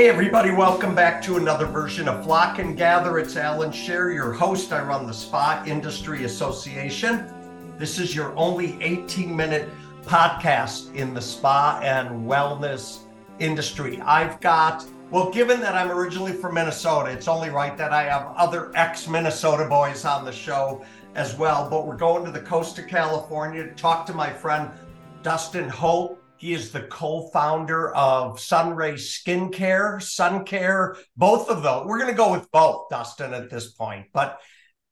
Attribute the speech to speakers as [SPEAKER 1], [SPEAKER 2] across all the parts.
[SPEAKER 1] Hey, everybody, welcome back to another version of Flock and Gather. It's Allan Scher, your host. I run the Spa Industry Association. This is your only 18 minute podcast in the spa and wellness industry. I've got, well, given that I'm originally from Minnesota, it's only right that I have other ex Minnesota boys on the show as well. But we're going to the coast of California to talk to my friend Dustin Holt. He is the co-founder of Sonrei Skincare, Sun Care, both of those. We're going to go with both, Dustin, at this point. But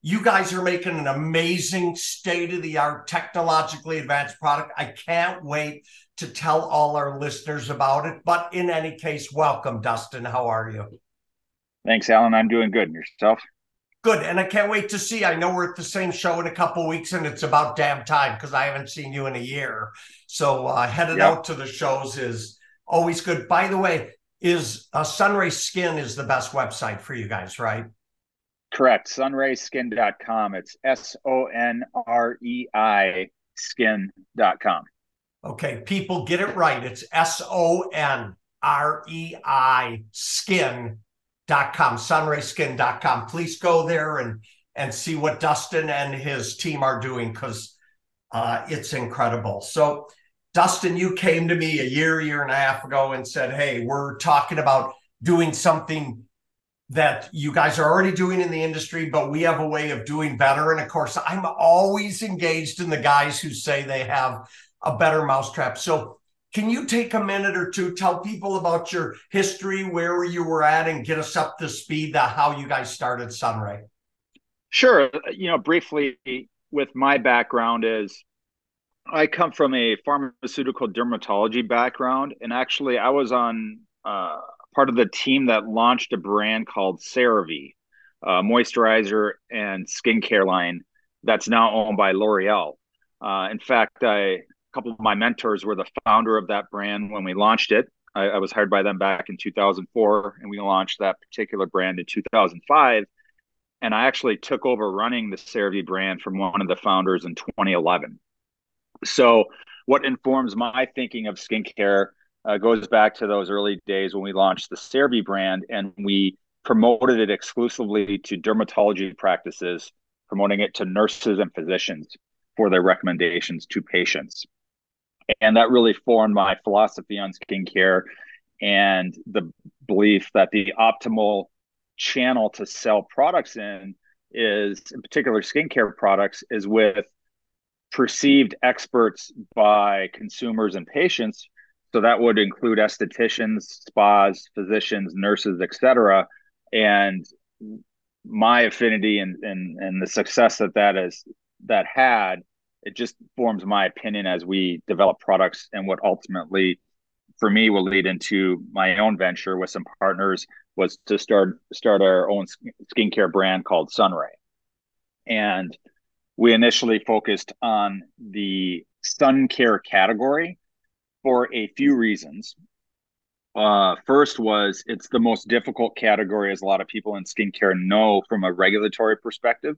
[SPEAKER 1] you guys are making an amazing state-of-the-art, technologically advanced product. I can't wait to tell all our listeners about it. But in any case, welcome, Dustin. How are you?
[SPEAKER 2] Thanks, Allan. I'm doing good. And yourself?
[SPEAKER 1] Good. And I can't wait to see. I know we're at the same show in a couple weeks, and it's about damn time because I haven't seen you in a year. So uh, heading yep. out to the shows is always good. By the way, is uh, Sonrei Skin is the best website for you guys, right?
[SPEAKER 2] Correct. Sonreiskin.com. It's S O N R E I skin.com.
[SPEAKER 1] Okay, people get it right. It's S O N R E I skin com, sonreiskin.com. Please go there and and see what Dustin and his team are doing because uh, it's incredible. So, Dustin, you came to me a year, year and a half ago and said, Hey, we're talking about doing something that you guys are already doing in the industry, but we have a way of doing better. And of course, I'm always engaged in the guys who say they have a better mousetrap. So, can you take a minute or two, tell people about your history, where you were at, and get us up to speed that how you guys started Sonrei?
[SPEAKER 2] Sure. You know, briefly, with my background is I come from a pharmaceutical dermatology background, and actually, I was on uh, part of the team that launched a brand called CeraVe, a moisturizer and skincare line that's now owned by L'Oreal. Uh, in fact, I couple of my mentors were the founder of that brand when we launched it. I, I, was hired by them back in 2004, and we launched that particular brand in 2005. And I actually took over running the CeraVe brand from one of the founders in 2011. So, what informs my thinking of skincare uh, goes back to those early days when we launched the CeraVe brand and we promoted it exclusively to dermatology practices, promoting it to nurses and physicians for their recommendations to patients and that really formed my philosophy on skincare and the belief that the optimal channel to sell products in is in particular skincare products is with perceived experts by consumers and patients. So that would include estheticians spas physicians nurses etc and my affinity and, and and the success that that is that had it just forms my opinion as we develop products and what ultimately for me will lead into my own venture with some partners was to start start our own skincare brand called Sonrei. And we initially focused on the sun care category for a few reasons. Uh, first was it's the most difficult category, as a lot of people in skincare know from a regulatory perspective.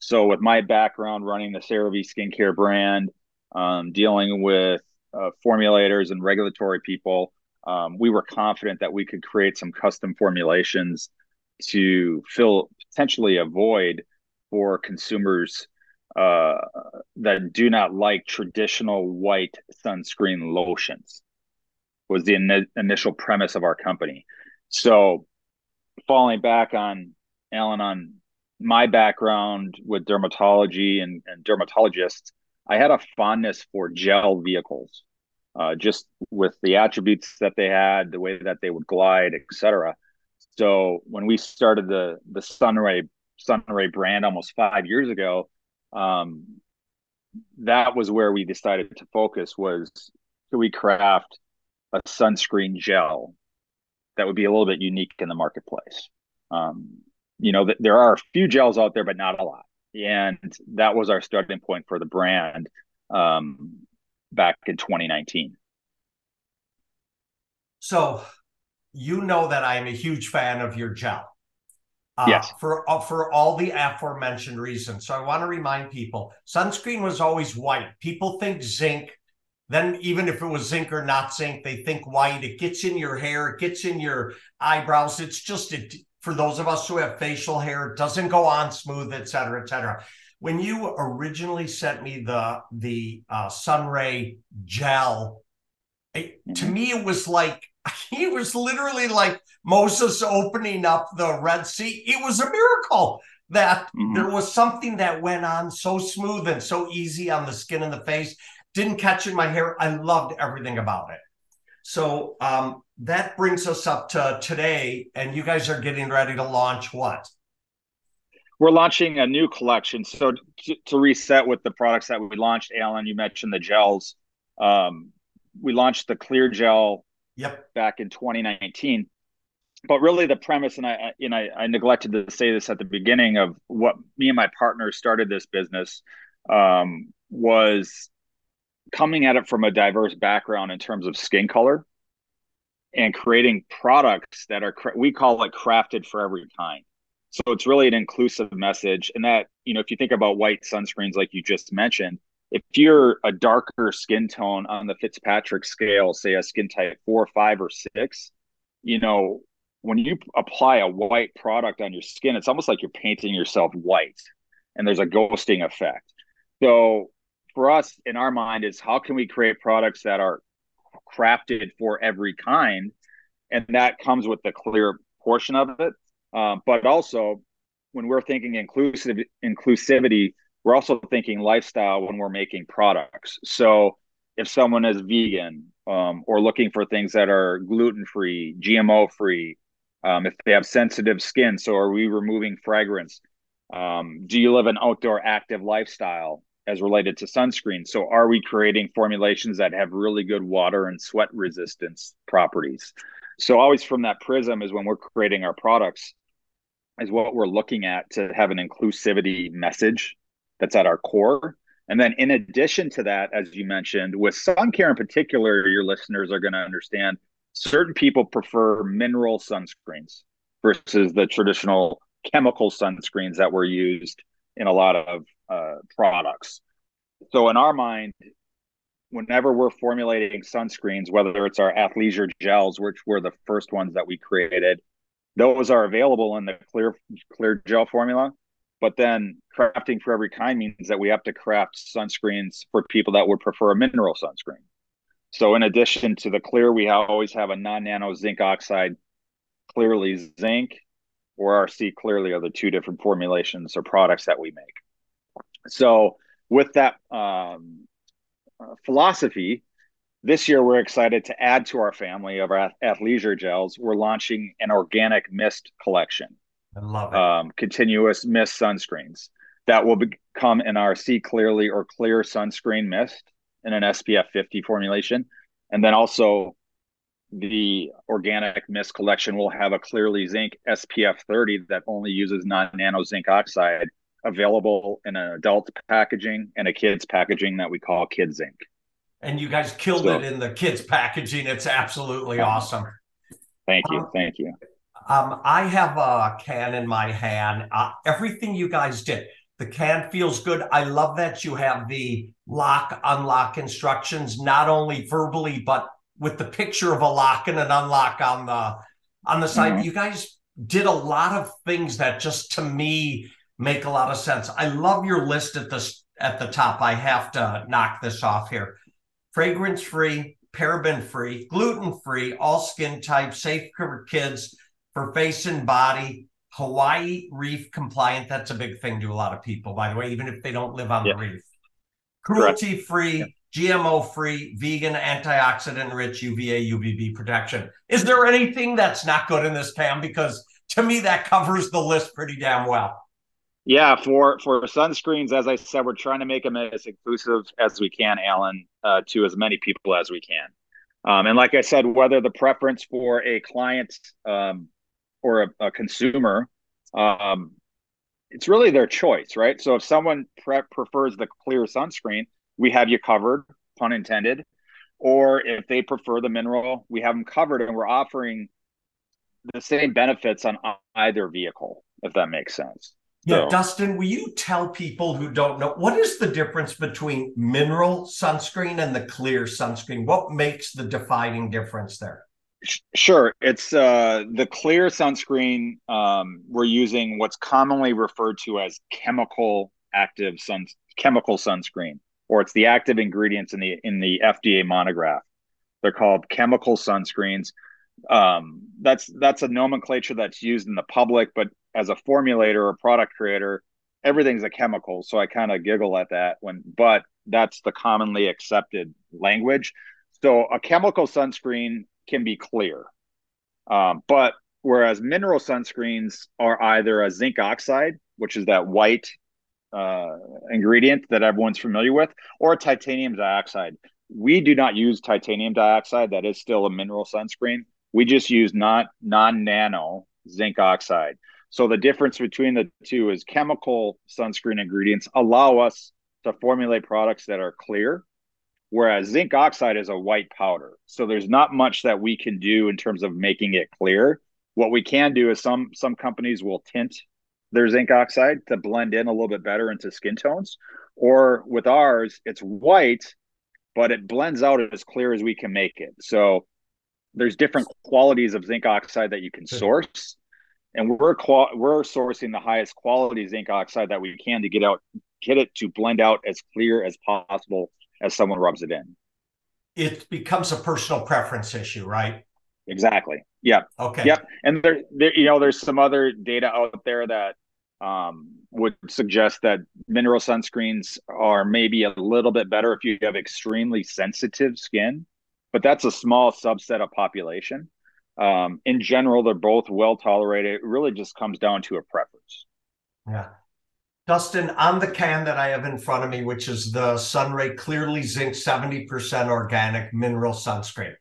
[SPEAKER 2] So, with my background running the CeraVe skincare brand, um, dealing with uh, formulators and regulatory people, um, we were confident that we could create some custom formulations to fill potentially a void for consumers uh, that do not like traditional white sunscreen lotions was the in- initial premise of our company. So falling back on allan on my background with dermatology and, and dermatologists, I had a fondness for gel vehicles, uh, just with the attributes that they had, the way that they would glide, etc. So when we started the the Sonrei Sonrei brand almost five years ago, um, that was where we decided to focus. Was could we craft a sunscreen gel that would be a little bit unique in the marketplace? Um, you know, that there are a few gels out there, but not a lot. And that was our starting point for the brand um, back in 2019.
[SPEAKER 1] So, you know that I am a huge fan of your gel.
[SPEAKER 2] Uh, yes.
[SPEAKER 1] For uh, for all the aforementioned reasons. So I want to remind people, sunscreen was always white. People think zinc Then, even if it was zinc or not zinc, they think white. It gets in your hair, it gets in your eyebrows. It's just it, for those of us who have facial hair, it doesn't go on smooth, et cetera, et cetera. When you originally sent me the the uh, Sonrei gel, it, to mm-hmm. me it was like he was literally like Moses opening up the Red Sea. It was a miracle that mm-hmm. there was something that went on so smooth and so easy on the skin and the face. Didn't catch in my hair. I loved everything about it. So um, that brings us up to today, and you guys are getting ready to launch what?
[SPEAKER 2] We're launching a new collection. So to, to reset with the products that we launched, Allan, you mentioned the gels. Um, we launched the clear gel
[SPEAKER 1] yep.
[SPEAKER 2] back in 2019 but really the premise and I, you know I, I, neglected to say this at the beginning of what me and my partner started this business um, was coming at it from a diverse background in terms of skin color and creating products that are we call it crafted for every kind so it's really an inclusive message and that you know if you think about white sunscreens like you just mentioned if you're a darker skin tone on the Fitzpatrick scale, say a skin type four, five, or six, you know, when you apply a white product on your skin, it's almost like you're painting yourself white and there's a ghosting effect. So for us in our mind is how can we create products that are crafted for every kind? And that comes with the clear portion of it. Um, but also when we're thinking inclusive inclusivity, we're also thinking lifestyle when we're making products. So if someone is vegan um, or looking for things that are gluten free, GMO free, um, if they have sensitive skin, so are we removing fragrance? Um, do you live an outdoor active lifestyle as related to sunscreen? So are we creating formulations that have really good water and sweat resistance properties? So always from that prism is when we're creating our products is what we're looking at to have an inclusivity message that's at our core. And then, in addition to that, as you mentioned, with sun care in particular, your listeners are going to understand certain people prefer mineral sunscreens versus the traditional chemical sunscreens that were used in a lot of uh, products. So, in our mind, whenever we're formulating sunscreens, whether it's our athleisure gels, which were the first ones that we created, those are available in the clear clear gel formula. But then crafting for every kind means that we have to craft sunscreens for people that would prefer a mineral sunscreen. So in addition to the clear, we always have a non-nano zinc oxide, clearly zinc, or RC clearly are the two different formulations or products that we make. So with that um, uh, philosophy, this year we're excited to add to our family of our athleisure gels. We're launching an organic mist collection.
[SPEAKER 1] I love
[SPEAKER 2] it. Um, continuous mist sunscreens that will become an RC clearly or clear sunscreen mist in an SPF 50 formulation. And then also the organic mist collection will have a clearly zinc SPF 30 that only uses non nano zinc oxide available in an adult packaging and a kids packaging that we call Kid Zinc.
[SPEAKER 1] And you guys killed so, it in the kids packaging. It's absolutely awesome.
[SPEAKER 2] Thank you. Um, Thank you.
[SPEAKER 1] Um, I have a can in my hand. Uh, everything you guys did, the can feels good. I love that you have the lock unlock instructions, not only verbally but with the picture of a lock and an unlock on the on the side. Mm-hmm. You guys did a lot of things that just to me make a lot of sense. I love your list at this at the top. I have to knock this off here. Fragrance free, paraben free, gluten free, all skin types, safe for kids for face and body. Hawaii reef compliant. That's a big thing to a lot of people, by the way, even if they don't live on yeah. the reef. Cruelty free, yeah. GMO free, vegan, antioxidant rich, UVA, UVB protection. Is there anything that's not good in this, Pam? Because to me, that covers the list pretty damn well.
[SPEAKER 2] Yeah, for for sunscreens, as I said, we're trying to make them as inclusive as we can, Allan, uh, to as many people as we can. Um, and like I said, whether the preference for a client um, or a, a consumer, um, it's really their choice, right? So if someone pre- prefers the clear sunscreen, we have you covered, pun intended. Or if they prefer the mineral, we have them covered, and we're offering the same benefits on either vehicle, if that makes sense.
[SPEAKER 1] Yeah, so, Dustin, will you tell people who don't know what is the difference between mineral sunscreen and the clear sunscreen? What makes the defining difference there?
[SPEAKER 2] Sure. It's uh, the clear sunscreen. Um, we're using what's commonly referred to as chemical active sun chemical sunscreen, or it's the active ingredients in the in the FDA monograph. They're called chemical sunscreens. Um, that's that's a nomenclature that's used in the public, but as a formulator or product creator, everything's a chemical. So I kind of giggle at that when, but that's the commonly accepted language. So a chemical sunscreen can be clear, um, but whereas mineral sunscreens are either a zinc oxide, which is that white uh, ingredient that everyone's familiar with, or titanium dioxide. We do not use titanium dioxide. That is still a mineral sunscreen. We just use not non-nano zinc oxide. So the difference between the two is chemical sunscreen ingredients allow us to formulate products that are clear, whereas zinc oxide is a white powder. So there's not much that we can do in terms of making it clear. What we can do is some some companies will tint their zinc oxide to blend in a little bit better into skin tones. Or with ours, it's white, but it blends out as clear as we can make it. So there's different qualities of zinc oxide that you can hmm. source. And we're we're sourcing the highest quality zinc oxide that we can to get out get it to blend out as clear as possible as someone rubs it in.
[SPEAKER 1] It becomes a personal preference issue, right?
[SPEAKER 2] Exactly. Yeah.
[SPEAKER 1] Okay.
[SPEAKER 2] Yep. And there, there, you know, there's some other data out there that um, would suggest that mineral sunscreens are maybe a little bit better if you have extremely sensitive skin, but that's a small subset of population. Um, in general, they're both well tolerated. It really just comes down to a preference.
[SPEAKER 1] Yeah. Dustin, on the can that I have in front of me, which is the Sonrei Clearly Zinc 70% organic mineral sunscreen.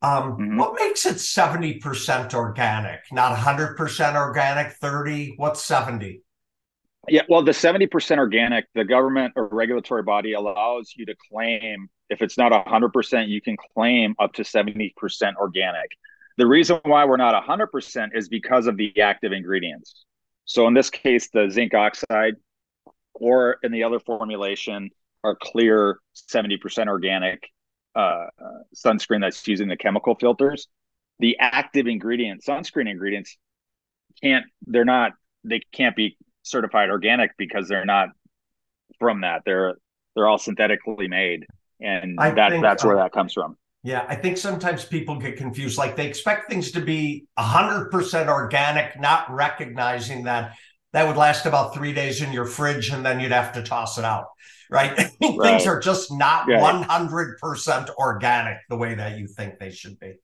[SPEAKER 1] Um, mm-hmm. What makes it 70% organic, not 100% organic, 30? What's 70?
[SPEAKER 2] Yeah, well, the 70% organic, the government or regulatory body allows you to claim, if it's not 100%, you can claim up to 70% organic. The reason why we're not 100% is because of the active ingredients. So in this case, the zinc oxide, or in the other formulation, are clear 70% organic uh, sunscreen that's using the chemical filters, the active ingredient sunscreen ingredients can't they're not they can't be certified organic because they're not from that. They're they're all synthetically made, and I that think, that's where uh, that comes from.
[SPEAKER 1] Yeah, I think sometimes people get confused. Like they expect things to be hundred percent organic, not recognizing that that would last about three days in your fridge, and then you'd have to toss it out right? Things are just not 100% organic the way that you think they should be.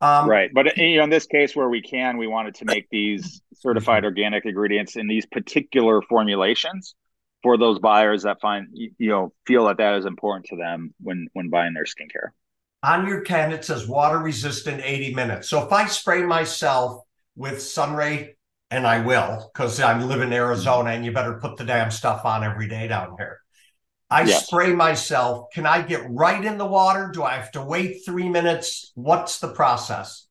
[SPEAKER 2] Um, right. But you know, in this case where we can, we wanted to make these certified organic ingredients in these particular formulations for those buyers that find, you know, feel that that is important to them when, when buying their skincare.
[SPEAKER 1] On your can, it says water resistant 80 minutes. So if I spray myself with Sonrei and I will because I live in Arizona and you better put the damn stuff on every day down here. I yes. spray myself. Can I get right in the water? Do I have to wait three minutes? What's the process?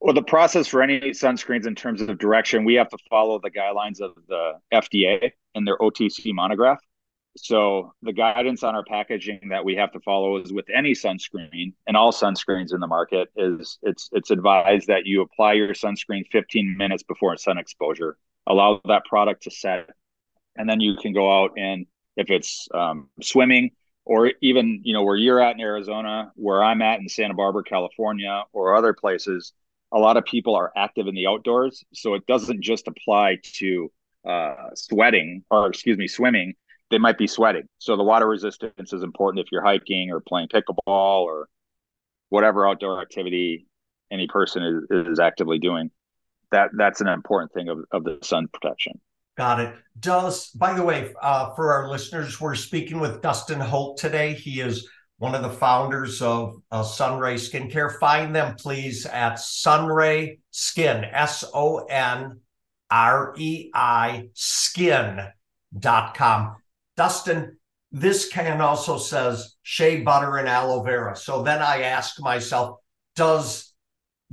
[SPEAKER 2] Well, the process for any sunscreens in terms of direction, we have to follow the guidelines of the FDA and their OTC monograph. So the guidance on our packaging that we have to follow is with any sunscreen and all sunscreens in the market is it's it's advised that you apply your sunscreen 15 minutes before sun exposure. Allow that product to set, and then you can go out and if it's um, swimming or even you know where you're at in Arizona, where I'm at in Santa Barbara, California, or other places, a lot of people are active in the outdoors, so it doesn't just apply to uh, sweating or excuse me swimming they might be sweating. So the water resistance is important if you're hiking or playing pickleball or whatever outdoor activity any person is, is actively doing. That that's an important thing of, of the sun protection.
[SPEAKER 1] Got it. Does by the way, uh, for our listeners, we're speaking with Dustin Holt today. He is one of the founders of uh, Sonrei Skincare. Find them, please, at Sonrei Skin, S O N R E I skin.com. Dustin, this can also says shea butter and aloe vera. So then I ask myself, does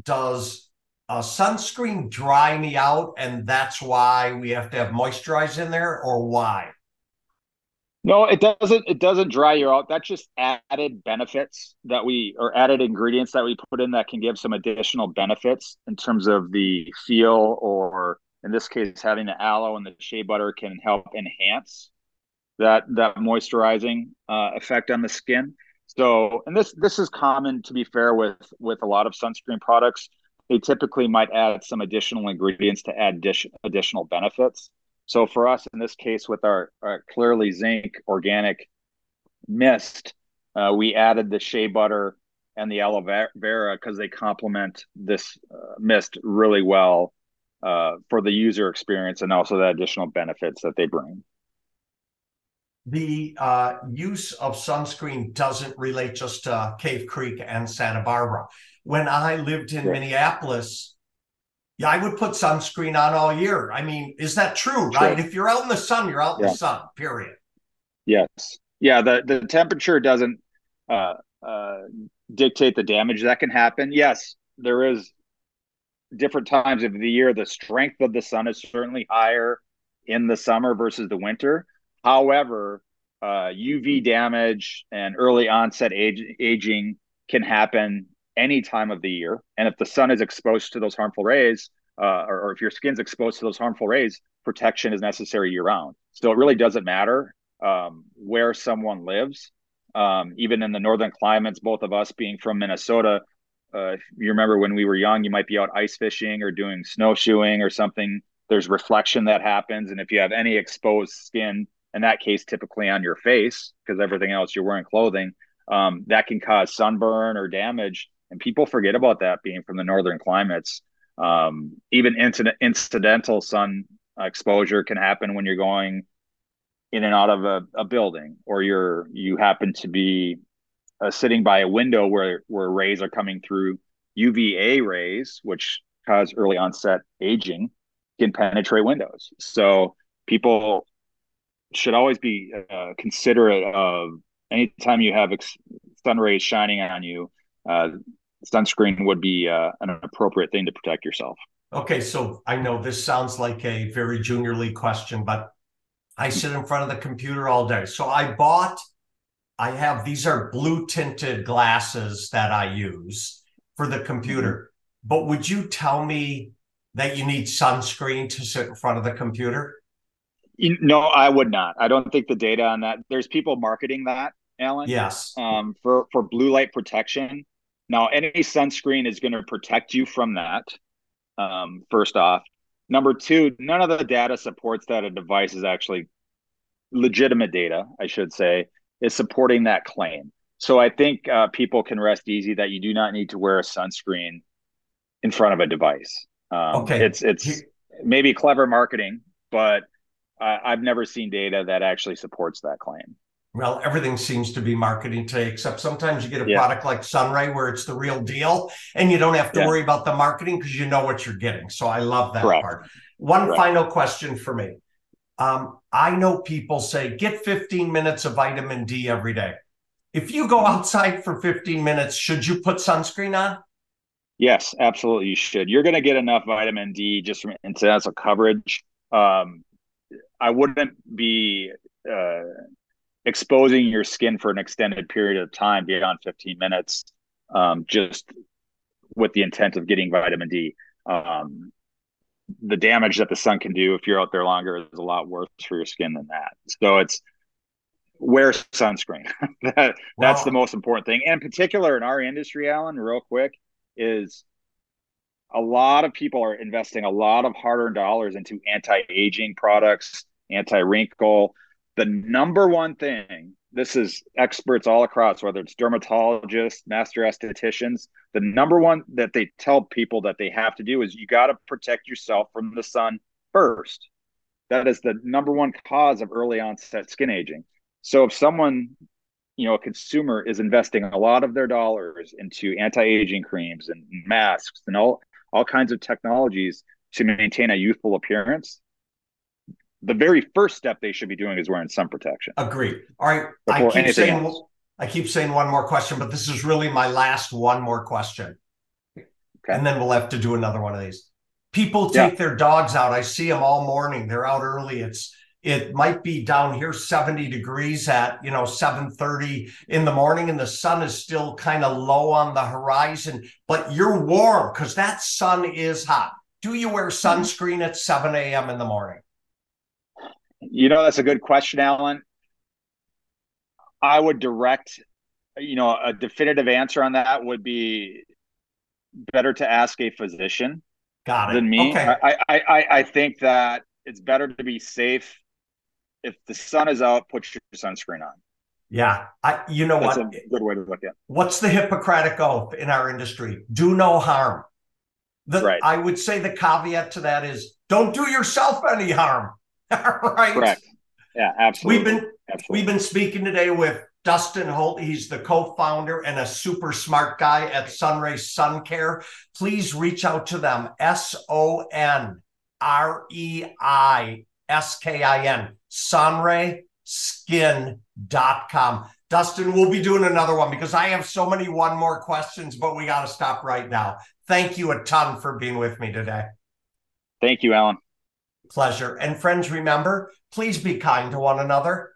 [SPEAKER 1] does sunscreen dry me out, and that's why we have to have moisturize in there, or why?
[SPEAKER 2] No, it doesn't. It doesn't dry you out. That's just added benefits that we or added ingredients that we put in that can give some additional benefits in terms of the feel, or in this case, having the aloe and the shea butter can help enhance that that moisturizing uh, effect on the skin. So, and this this is common to be fair with with a lot of sunscreen products. They typically might add some additional ingredients to add dish, additional benefits. So for us in this case, with our, our clearly zinc organic mist, uh, we added the shea butter and the aloe vera because they complement this uh, mist really well uh, for the user experience and also the additional benefits that they bring
[SPEAKER 1] the uh, use of sunscreen doesn't relate just to Cave Creek and Santa Barbara. When I lived in Minneapolis, yeah, I would put sunscreen on all year. I mean, is that true, right? If you're out in the sun, you're out in yeah. the sun, period.
[SPEAKER 2] Yes. Yeah, the, the temperature doesn't uh, uh, dictate the damage that can happen. Yes, there is different times of the year. The strength of the sun is certainly higher in the summer versus the winter However, uh, UV damage and early onset age, aging can happen any time of the year. And if the sun is exposed to those harmful rays, uh, or, or, if your skin's exposed to those harmful rays, protection is necessary year round. So it really doesn't matter um, where someone lives. Um, even in the northern climates, both of us being from Minnesota, uh, if you remember when we were young, you might be out ice fishing or doing snowshoeing or something. There's reflection that happens. And if you have any exposed skin, in that case, typically on your face, because everything else you're wearing clothing, um, that can cause sunburn or damage. And people forget about that being from the northern climates. Um, even incident, incidental sun exposure can happen when you're going in and out of a, a building, or you're you happen to be uh, sitting by a window where where rays are coming through. UVA rays, which cause early onset aging, can penetrate windows. So people should always be uh, considerate of anytime you have ex- sun rays shining on you. Uh, sunscreen would be uh, an appropriate thing to protect yourself.
[SPEAKER 1] Okay, so I know this sounds like a very junior league question, but I sit in front of the computer all day. So I bought, I have these are blue tinted glasses that I use for the computer. But would you tell me that you need sunscreen to sit in front of the computer?
[SPEAKER 2] No, I would not. I don't think the data on that. There's people marketing that, Allan.
[SPEAKER 1] Yes.
[SPEAKER 2] Um, for for blue light protection. Now, any sunscreen is going to protect you from that. Um, first off, number two, none of the data supports that a device is actually legitimate data. I should say is supporting that claim. So I think uh, people can rest easy that you do not need to wear a sunscreen in front of a device. Um, okay. It's it's maybe clever marketing, but uh, I've never seen data that actually supports that claim.
[SPEAKER 1] Well, everything seems to be marketing today, except sometimes you get a yeah. product like Sonrei where it's the real deal and you don't have to yeah. worry about the marketing because you know what you're getting. So I love that Correct. part. One Correct. final question for me. Um, I know people say get 15 minutes of vitamin D every day. If you go outside for 15 minutes, should you put sunscreen on?
[SPEAKER 2] Yes, absolutely. You should. You're going to get enough vitamin D just from incidental coverage. Um, I wouldn't be uh, exposing your skin for an extended period of time beyond 15 minutes, um, just with the intent of getting vitamin D. Um, the damage that the sun can do if you're out there longer is a lot worse for your skin than that. So it's wear sunscreen. that, that's the most important thing. And in particular in our industry, Allan, real quick, is a lot of people are investing a lot of hard-earned dollars into anti-aging products, anti-wrinkle. The number one thing, this is experts all across, whether it's dermatologists, master estheticians, the number one that they tell people that they have to do is you got to protect yourself from the sun first. That is the number one cause of early onset skin aging. So if someone you know a consumer is investing a lot of their dollars into anti-aging creams and masks and all all kinds of technologies to maintain a youthful appearance, the very first step they should be doing is wearing sun protection.
[SPEAKER 1] Agree. All right. I keep saying else. I keep saying one more question, but this is really my last one more question. Okay. And then we'll have to do another one of these. People take yeah. their dogs out. I see them all morning. They're out early. It's it might be down here 70 degrees at you know 7:30 in the morning and the sun is still kind of low on the horizon but you're warm because that sun is hot do you wear sunscreen at 7 a.m in the morning
[SPEAKER 2] you know that's a good question allan i would direct you know a definitive answer on that would be better to ask a physician
[SPEAKER 1] Got it.
[SPEAKER 2] than me okay. I, I i i think that it's better to be safe if the sun is out, put your sunscreen on.
[SPEAKER 1] Yeah, I. You know That's what?
[SPEAKER 2] good way to look at. It.
[SPEAKER 1] What's the Hippocratic oath in our industry? Do no harm. The,
[SPEAKER 2] right.
[SPEAKER 1] I would say the caveat to that is don't do yourself any harm. right.
[SPEAKER 2] Correct. Yeah, absolutely.
[SPEAKER 1] We've been absolutely. we've been speaking today with Dustin Holt. He's the co-founder and a super smart guy at Sonrei Sun Care. Please reach out to them. S O N R E I S K I N sonreiskin.com. Dustin, we'll be doing another one because I have so many one more questions, but we got to stop right now. Thank you a ton for being with me today.
[SPEAKER 2] Thank you, Allan.
[SPEAKER 1] Pleasure. And friends, remember, please be kind to one another